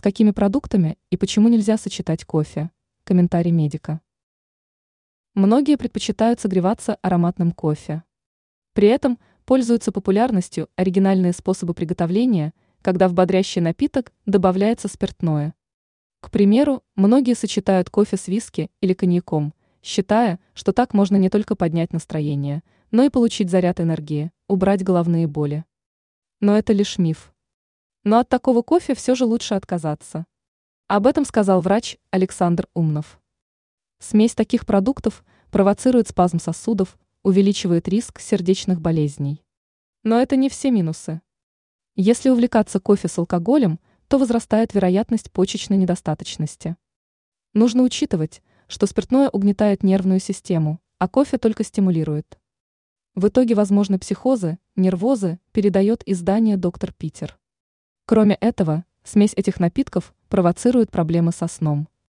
С какими продуктами и почему нельзя сочетать кофе? Комментарий медика. Многие предпочитают согреваться ароматным кофе. При этом пользуются популярностью оригинальные способы приготовления, когда в бодрящий напиток добавляется спиртное. К примеру, многие сочетают кофе с виски или коньяком, считая, что так можно не только поднять настроение, но и получить заряд энергии, убрать головные боли. Но это лишь миф. Но от такого кофе все же лучше отказаться. Об этом сказал врач Александр Умнов. Смесь таких продуктов провоцирует спазм сосудов, увеличивает риск сердечных болезней. Но это не все минусы. Если увлекаться кофе с алкоголем, то возрастает вероятность почечной недостаточности. Нужно учитывать, что спиртное угнетает нервную систему, а кофе только стимулирует. В итоге возможны психозы, нервозы, передает издание «Доктор Питер». Кроме этого, смесь этих напитков провоцирует проблемы со сном.